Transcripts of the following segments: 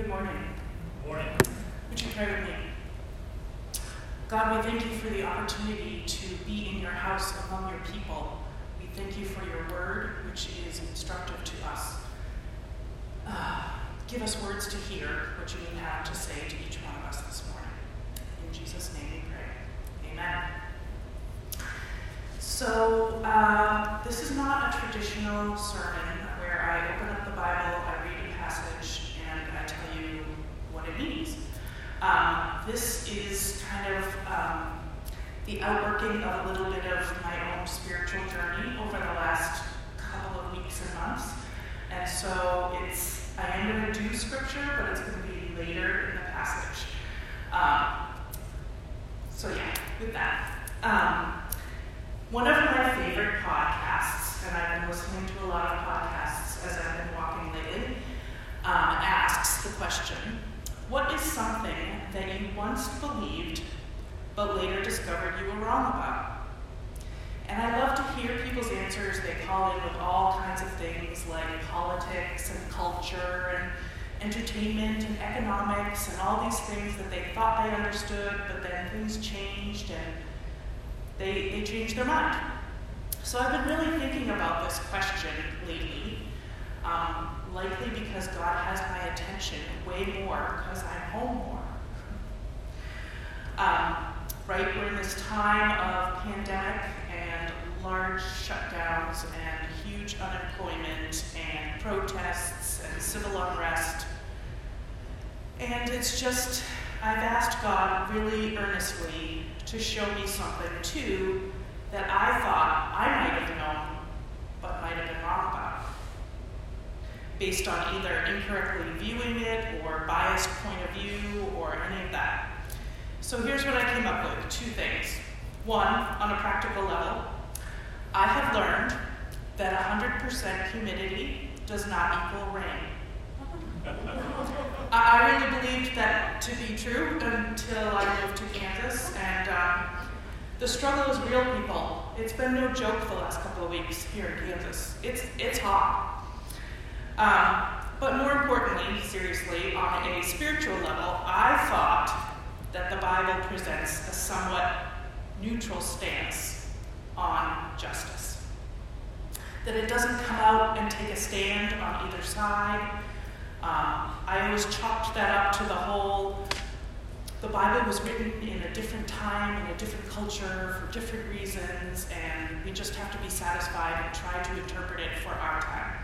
Good morning. Morning. Would you pray with me? God, we thank you for the opportunity to be in your house among your people. We thank you for your word, which is instructive to us. Uh, give us words to hear what you may have to say to each one of us this morning. In Jesus' name we pray. Amen. So, uh, this is not a traditional sermon where I open up the Bible, I read a passage, and I tell you what it means. Um, this is kind of um, the outworking of a little bit of my own spiritual journey over the last couple of weeks and months. And so it's, I am going to do scripture, but it's going to be later in the passage. Um, so yeah, with that. Um, one of my favorite podcasts, and I've been listening to a lot of podcasts as I've been walking lately, um, asks the question What is something that you once believed but later discovered you were wrong about? And I love to hear people's answers. They call in with all kinds of things like politics and culture and entertainment and economics and all these things that they thought they understood, but then things changed and they, they changed their mind. So I've been really thinking about this question lately, um, likely because God has my attention way more because I'm home more. Um, right, we're in this time of pandemic and large shutdowns and huge unemployment and protests and civil unrest. And it's just, I've asked God really earnestly to show me something too that I thought I might have known, but might have been wrong about, based on either incorrectly viewing it or biased point of view or any of that. So here's what I came up with two things. One, on a practical level, I have learned that 100% humidity does not equal rain. I really believed that to be true until I moved to Kansas, and um, the struggle is real, people. It's been no joke the last couple of weeks here in Kansas. It's it's hot. Um, but more importantly, seriously, on a spiritual level, I thought that the Bible presents a somewhat neutral stance on justice. That it doesn't come out and take a stand on either side um, I always chalked that up to the whole the Bible was written in a different time, in a different culture, for different reasons, and we just have to be satisfied and try to interpret it for our time.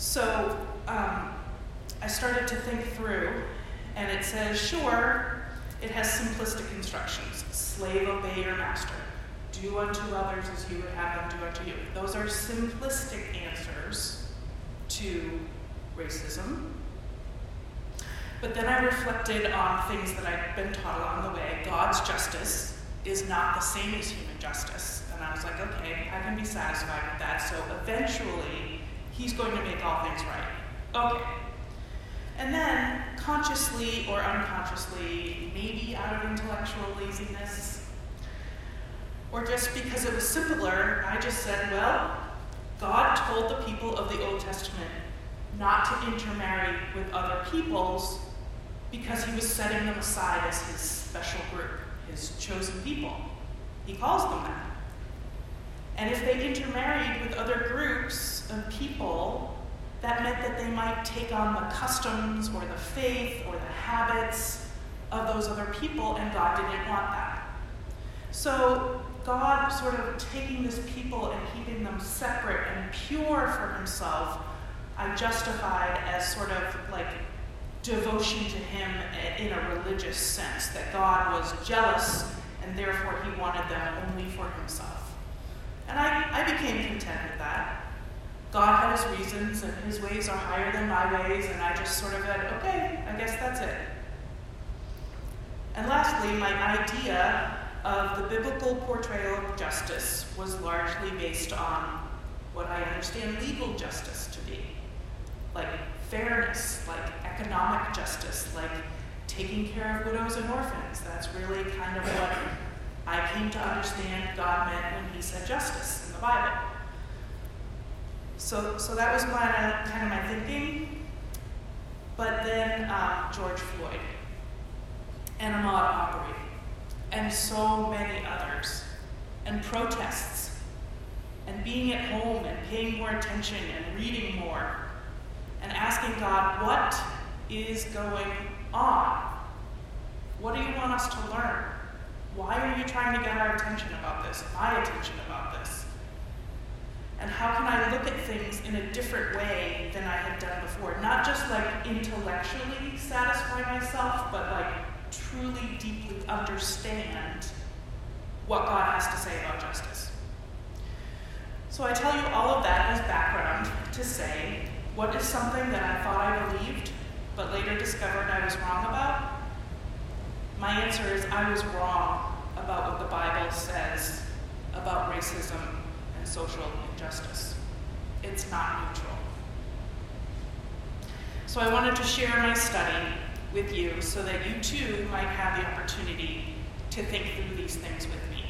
So um, I started to think through, and it says, sure, it has simplistic instructions slave, obey your master, do unto others as you would have them do unto you. Those are simplistic answers to racism. But then I reflected on things that I'd been taught along the way. God's justice is not the same as human justice. And I was like, okay, I can be satisfied with that. So eventually, He's going to make all things right. Okay. And then, consciously or unconsciously, maybe out of intellectual laziness, or just because it was simpler, I just said, well, God told the people of the Old Testament not to intermarry with other peoples because he was setting them aside as his special group, his chosen people. He calls them that. And if they intermarried with other groups of people, that meant that they might take on the customs or the faith or the habits of those other people, and God didn't want that. So, God sort of taking this people and keeping them separate and pure for himself I justified as sort of like devotion to Him in a religious sense, that God was jealous and therefore He wanted them only for Himself. And I, I became content with that. God had His reasons, and His ways are higher than my ways, and I just sort of said, okay, I guess that's it. And lastly, my idea of the biblical portrayal of justice was largely based on what I understand legal justice to be like fairness, like economic justice, like taking care of widows and orphans. That's really kind of what I came to understand God meant when He said justice in the Bible. So, so that was my, uh, kind of my thinking. But then um, George Floyd and Ahmaud Arbery and so many others, and protests, and being at home and paying more attention and reading more, and asking God, what is going on? What do you want us to learn? Why are you trying to get our attention about this, my attention about this? And how can I look at things in a different way than I had done before? Not just like intellectually satisfy myself, but like truly deeply understand what God has to say about justice. So I tell you all of that as background to say what is something that I thought I believed, but later discovered I was wrong about? My answer is I was wrong about what the Bible says about racism and social injustice. It's not neutral. So I wanted to share my study with you so that you too might have the opportunity to think through these things with me.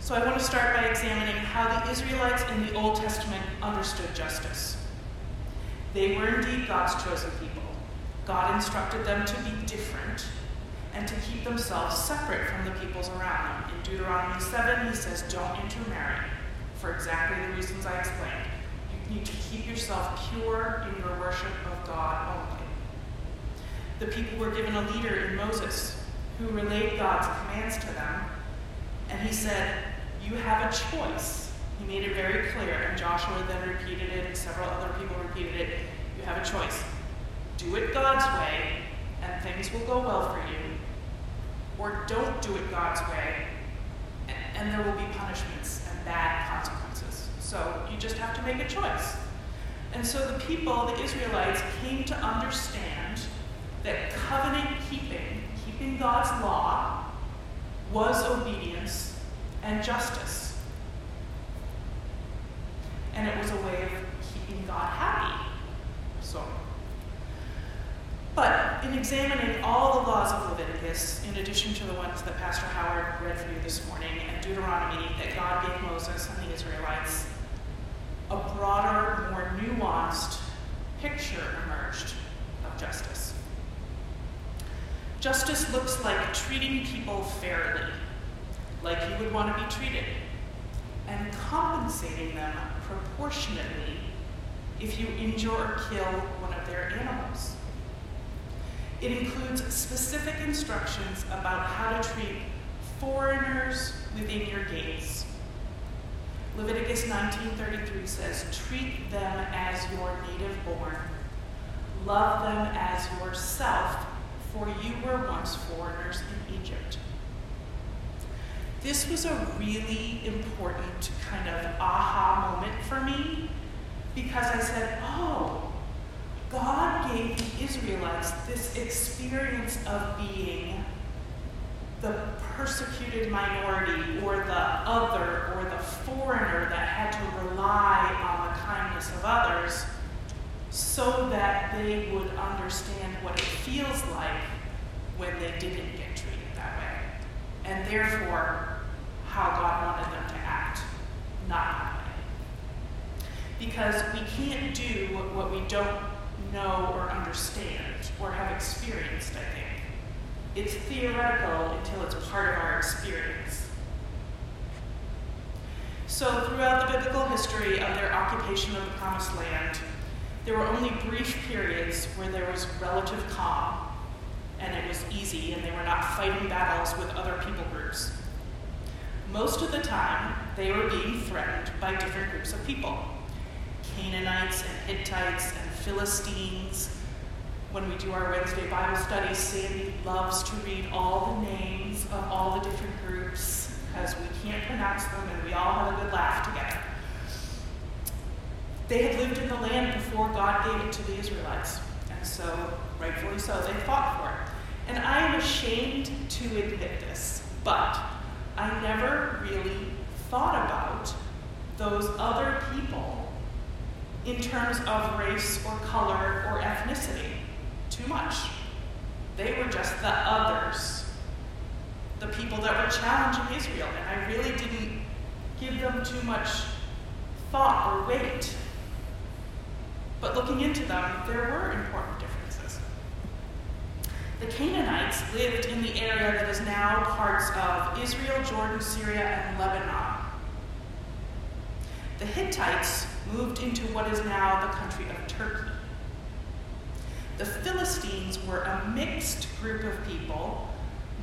So I want to start by examining how the Israelites in the Old Testament understood justice. They were indeed God's chosen people. God instructed them to be different and to keep themselves separate from the peoples around them. In Deuteronomy 7, he says, Don't intermarry, for exactly the reasons I explained. You need to keep yourself pure in your worship of God only. The people were given a leader in Moses who relayed God's commands to them, and he said, You have a choice. He made it very clear, and Joshua then repeated it, and several other people repeated it. You have a choice. Do it God's way, and things will go well for you, or don't do it God's way, and there will be punishments and bad consequences. So you just have to make a choice. And so the people, the Israelites, came to understand that covenant keeping, keeping God's law, was obedience and justice. And it was a way of keeping God happy. So, but in examining all the laws of Leviticus, in addition to the ones that Pastor Howard read for you this morning, and Deuteronomy that God gave Moses and the Israelites, a broader, more nuanced picture emerged of justice. Justice looks like treating people fairly, like you would want to be treated, and compensating them proportionately if you injure or kill one of their animals. It includes specific instructions about how to treat foreigners within your gates. Leviticus 19:33 says, "Treat them as your native born. Love them as yourself for you were once foreigners in Egypt. This was a really important kind of aha moment for me because I said, oh, God gave the Israelites this experience of being the persecuted minority or the other or the foreigner that had to rely on the kindness of others so that they would understand what it feels like when they didn't get treated that way. And therefore, how God wanted them to act, not that way. Because we can't do what we don't know or understand or have experienced, I think. It's theoretical until it's part of our experience. So, throughout the biblical history of their occupation of the Promised Land, there were only brief periods where there was relative calm and it was easy and they were not fighting battles with other people groups. Most of the time, they were being threatened by different groups of people Canaanites and Hittites and Philistines. When we do our Wednesday Bible studies, Sandy loves to read all the names of all the different groups because we can't pronounce them and we all have a good laugh together. They had lived in the land before God gave it to the Israelites, and so, rightfully so, they fought for it. And I am ashamed to admit this, but I never really thought about those other people in terms of race or color or ethnicity too much. They were just the others, the people that were challenging Israel, and I really didn't give them too much thought or weight. But looking into them, there were important differences. The Canaanites lived in the area that is now parts of Israel, Jordan, Syria, and Lebanon. The Hittites moved into what is now the country of Turkey. The Philistines were a mixed group of people,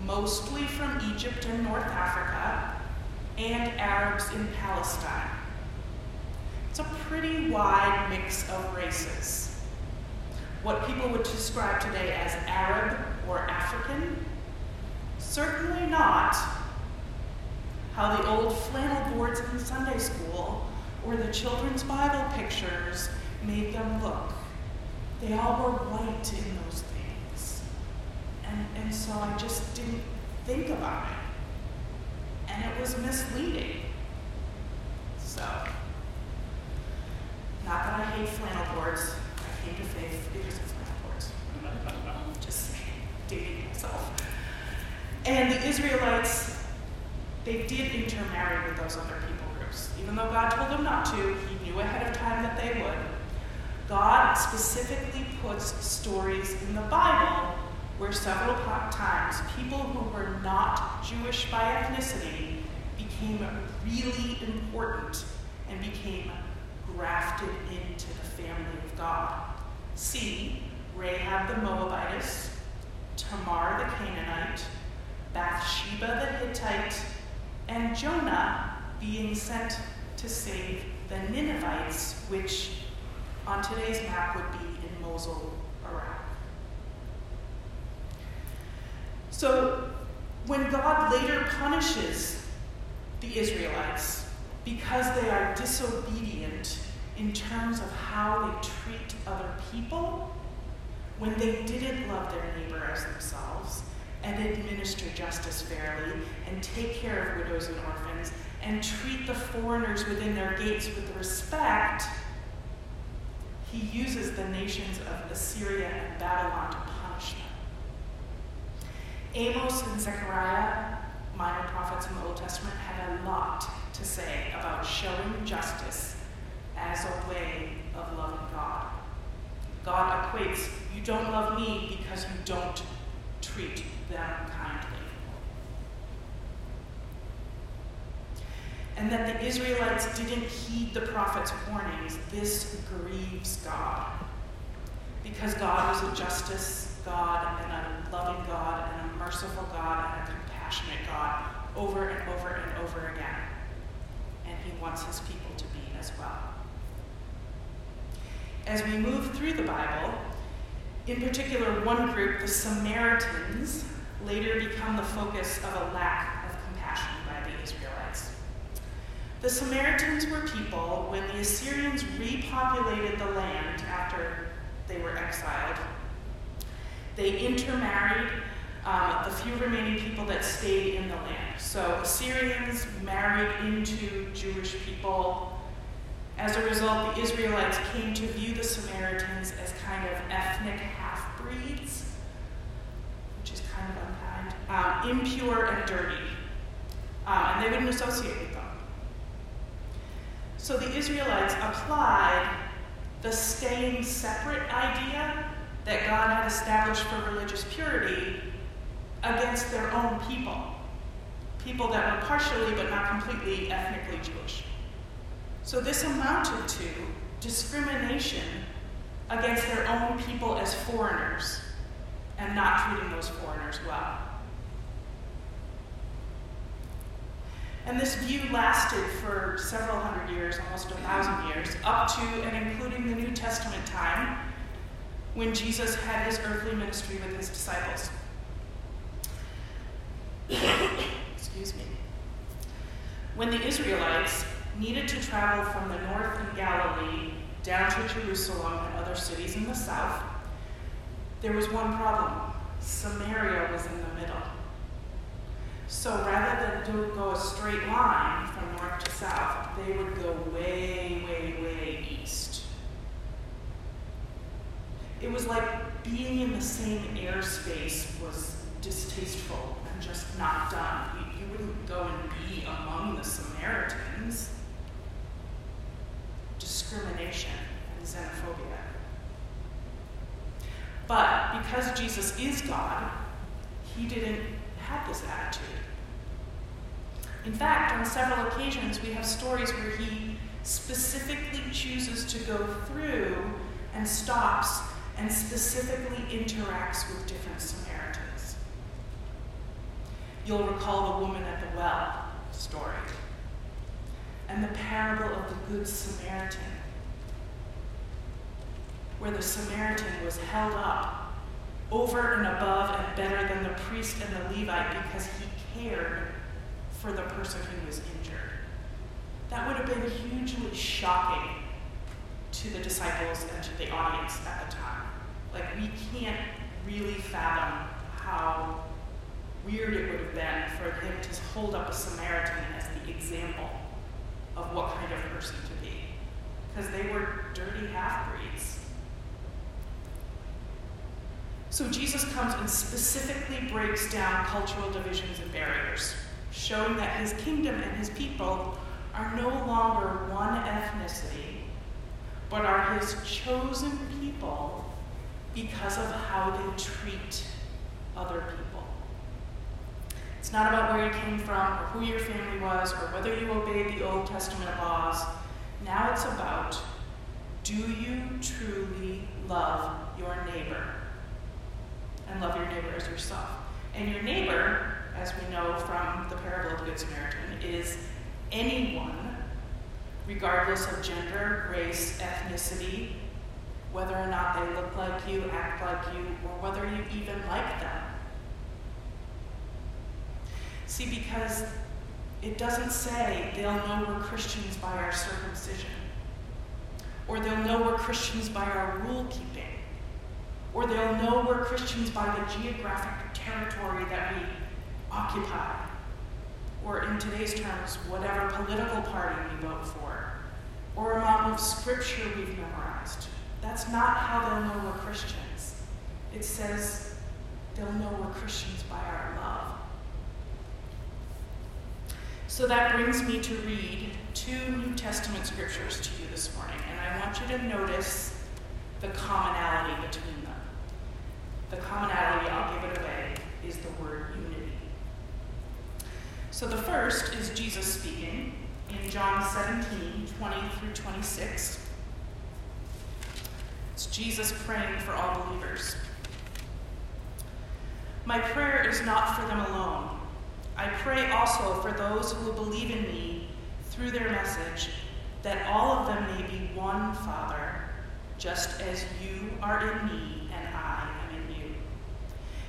mostly from Egypt and North Africa, and Arabs in Palestine. It's a pretty wide mix of races. What people would describe today as Arab or African, certainly not how the old flannel boards in Sunday school or the children's Bible pictures made them look. They all were white in those things. And, and so I just didn't think about it. And it was misleading. So, not that I hate flannel boards. I came to faith because of flannel boards. just dating myself. And the Israelites, they did intermarry with those other people Even though God told them not to, He knew ahead of time that they would. God specifically puts stories in the Bible where several times people who were not Jewish by ethnicity became really important and became grafted into the family of God. See Rahab the Moabitess, Tamar the Canaanite, Bathsheba the Hittite, and Jonah being sent to save the Ninevites, which on today's map would be in Mosul, Iraq. So when God later punishes the Israelites because they are disobedient in terms of how they treat other people, when they didn't love their neighbor as and administer justice fairly, and take care of widows and orphans, and treat the foreigners within their gates with respect, he uses the nations of Assyria and Babylon to punish them. Amos and Zechariah, minor prophets in the Old Testament, have a lot to say about showing justice as a way of loving God. God equates, you don't love me because you don't treat them kindly. and that the Israelites didn't heed the prophet's warnings, this grieves God. Because God is a justice God and a loving God and a merciful God and a compassionate God over and over and over again. And he wants his people to be as well. As we move through the Bible, in particular, one group, the Samaritans, later become the focus of a lack of compassion by the Israelites. The Samaritans were people when the Assyrians repopulated the land after they were exiled. They intermarried uh, the few remaining people that stayed in the land. So Assyrians married into Jewish people. As a result, the Israelites came to view the Samaritans as kind of ethnic half breeds, which is kind of unkind, um, impure and dirty. Uh, and they wouldn't associate with them. So the Israelites applied the staying separate idea that God had established for religious purity against their own people. People that were partially but not completely ethnically Jewish. So this amounted to discrimination against their own people as foreigners and not treating those foreigners well. And this view lasted for several hundred years, almost a thousand years, up to and including the New Testament time when Jesus had his earthly ministry with his disciples. Excuse me. When the Israelites needed to travel from the north in Galilee down to Jerusalem and other cities in the south, there was one problem Samaria was in the middle. So rather than do, go a straight line from north to south, they would go way, way, way east. It was like being in the same airspace was distasteful and just not done. You, you wouldn't go and be among the Samaritans. Discrimination and xenophobia. But because Jesus is God, he didn't have this attitude. In fact, on several occasions, we have stories where he specifically chooses to go through and stops and specifically interacts with different Samaritans. You'll recall the woman at the well story and the parable of the Good Samaritan, where the Samaritan was held up over and above and better than the priest and the Levite because he cared for the person who was injured. That would have been hugely shocking to the disciples and to the audience at the time. Like, we can't really fathom how weird it would have been for him to hold up a Samaritan as the example of what kind of person to be. Because they were dirty half breeds. So Jesus comes and specifically breaks down cultural divisions and barriers, showing that his kingdom and his people are no longer one ethnicity, but are his chosen people because of how they treat other people. It's not about where you came from or who your family was or whether you obeyed the Old Testament laws. Now it's about do you truly love your neighbor? And love your neighbor as yourself. And your neighbor, as we know from the parable of the Good Samaritan, is anyone, regardless of gender, race, ethnicity, whether or not they look like you, act like you, or whether you even like them. See, because it doesn't say they'll know we're Christians by our circumcision, or they'll know we're Christians by our rule keeping, or they'll know we're Christians by the geographic territory that we occupy, or in today's terms, whatever political party we vote for, or amount of scripture we've memorized. That's not how they'll know we're Christians. It says they'll know we're Christians by our love. So that brings me to read two New Testament scriptures to you this morning, and I want you to notice the commonality between them. The commonality, I'll give it away, is the word unity. So the first is Jesus speaking in John 17, 20 through 26. It's Jesus praying for all believers. My prayer is not for them alone. I pray also for those who will believe in me through their message, that all of them may be one, Father, just as you are in me and I am in you.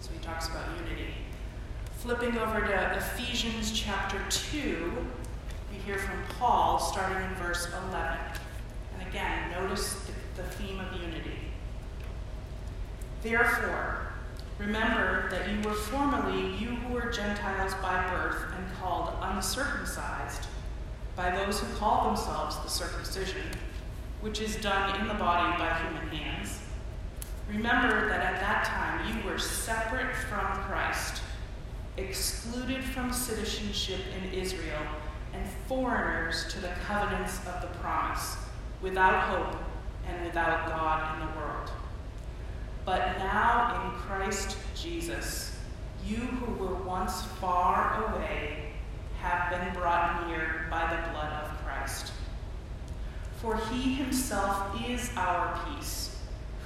So he talks about unity. Flipping over to Ephesians chapter 2, we hear from Paul starting in verse 11. And again, notice the, the theme of unity. Therefore, Remember that you were formerly you who were Gentiles by birth and called uncircumcised by those who call themselves the circumcision, which is done in the body by human hands. Remember that at that time you were separate from Christ, excluded from citizenship in Israel, and foreigners to the covenants of the promise, without hope and without God in the world. But now in Christ Jesus, you who were once far away have been brought near by the blood of Christ. For he himself is our peace,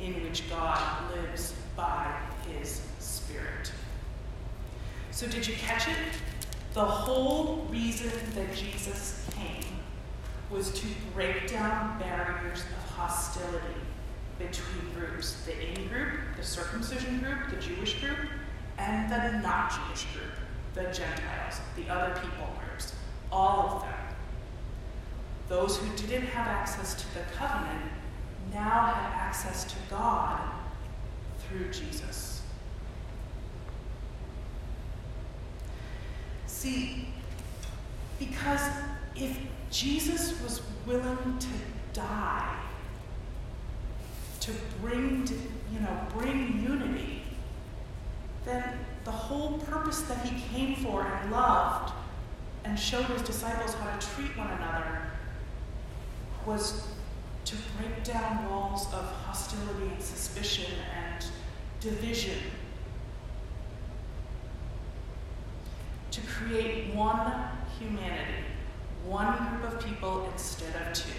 in which God lives by his Spirit. So, did you catch it? The whole reason that Jesus came was to break down barriers of hostility between groups the in group, the circumcision group, the Jewish group, and the not Jewish group, the Gentiles, the other people groups, all of them. Those who didn't have access to the covenant now have access to God through Jesus. See, because if Jesus was willing to die to bring, you know, bring unity, then the whole purpose that he came for and loved and showed his disciples how to treat one another was to break down walls of hostility and suspicion and division. To create one humanity, one group of people instead of two.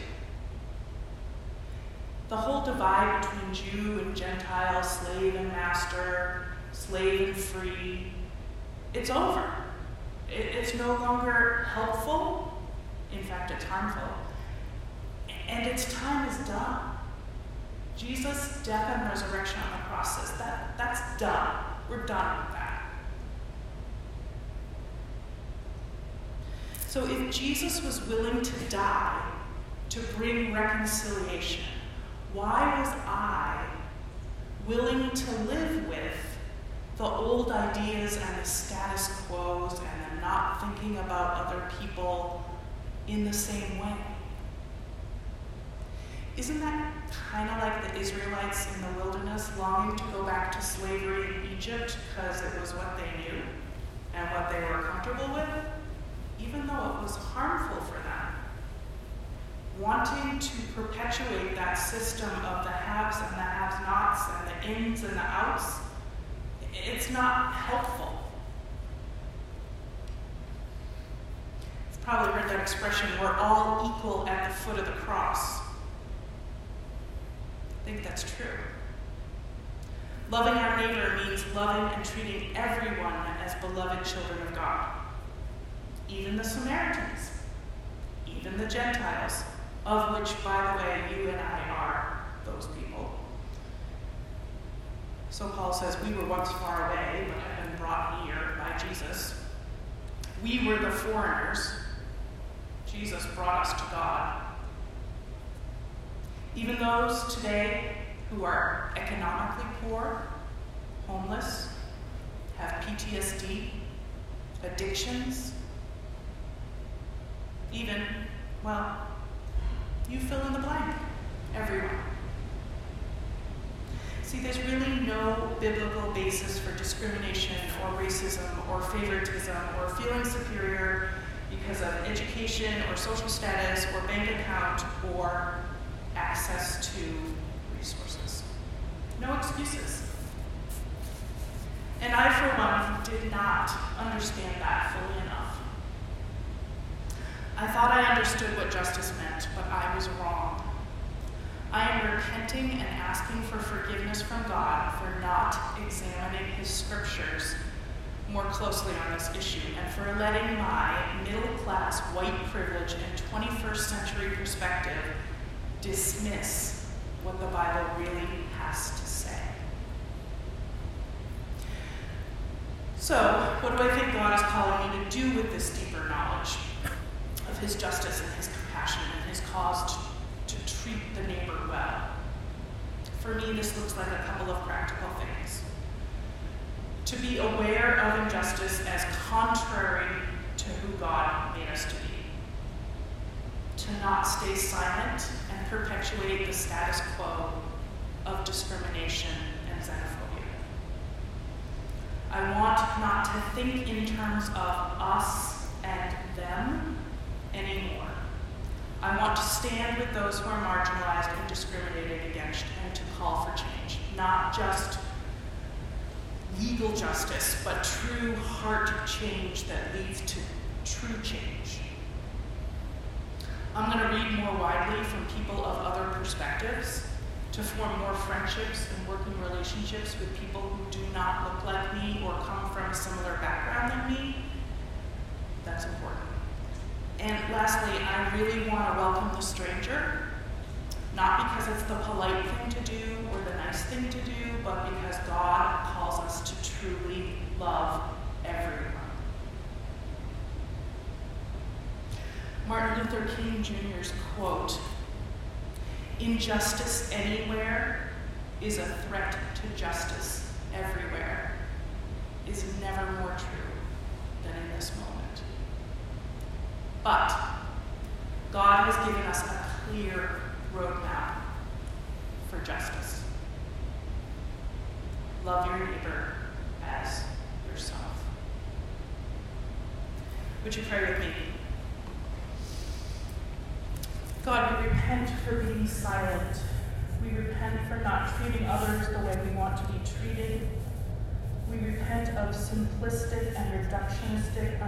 The whole divide between Jew and Gentile, slave and master, slave and free, it's over. It's no longer helpful. In fact, it's harmful. And its time is done. Jesus' death and resurrection on the cross says that that's done. We're done with that. So if Jesus was willing to die to bring reconciliation, why was I willing to live with the old ideas and the status quos and the not thinking about other people in the same way? Isn't that kind of like the Israelites in the wilderness longing to go back to slavery in Egypt because it was what they knew and what they were comfortable with, even though it was harmful for them? Wanting to perpetuate that system of the haves and the have nots and the ins and the outs, it's not helpful. You've probably heard that expression, we're all equal at the foot of the cross. Think that's true. Loving our neighbor means loving and treating everyone as beloved children of God, even the Samaritans, even the Gentiles, of which, by the way, you and I are those people. So Paul says, We were once far away, but have been brought near by Jesus. We were the foreigners. Jesus brought us to God. Even those today who are economically poor, homeless, have PTSD, addictions, even, well, you fill in the blank, everyone. See, there's really no biblical basis for discrimination or racism or favoritism or feeling superior because of education or social status or bank account or access to resources. No excuses. And I, for one, did not understand that fully enough. I thought I understood what justice meant, but I was wrong. I am repenting and asking for forgiveness from God for not examining His scriptures more closely on this issue and for letting my middle class white privilege and 21st century perspective dismiss what the Bible really has to say. So, what do I think God is calling me to do with this deeper knowledge of His justice and His compassion and His cause to, to treat the neighbor well? For me, this looks like a couple of practical things. To be aware of injustice as contrary to who God made us to be. To not stay silent and perpetuate the status quo of discrimination and xenophobia. I want not to think in terms of us and them anymore. I want to stand with those who are marginalized and discriminated against and to call for change, not just legal justice, but true heart change that leads to true change. I'm going to read more widely from people of other perspectives to form more friendships and working relationships with people who do not look like me or come from a similar background than me. That's important. And lastly, I really want to welcome the stranger, not because it's the polite thing to do or the nice thing to do, but because God calls us to truly love everyone. Martin Luther King Jr.'s quote Injustice anywhere is a threat to justice everywhere, is never more true than in this moment. But God has given us a clear roadmap for justice. Love your neighbor as yourself. Would you pray with me? God, we repent for being silent. We repent for not treating others the way we want to be treated. We repent of simplistic and reductionistic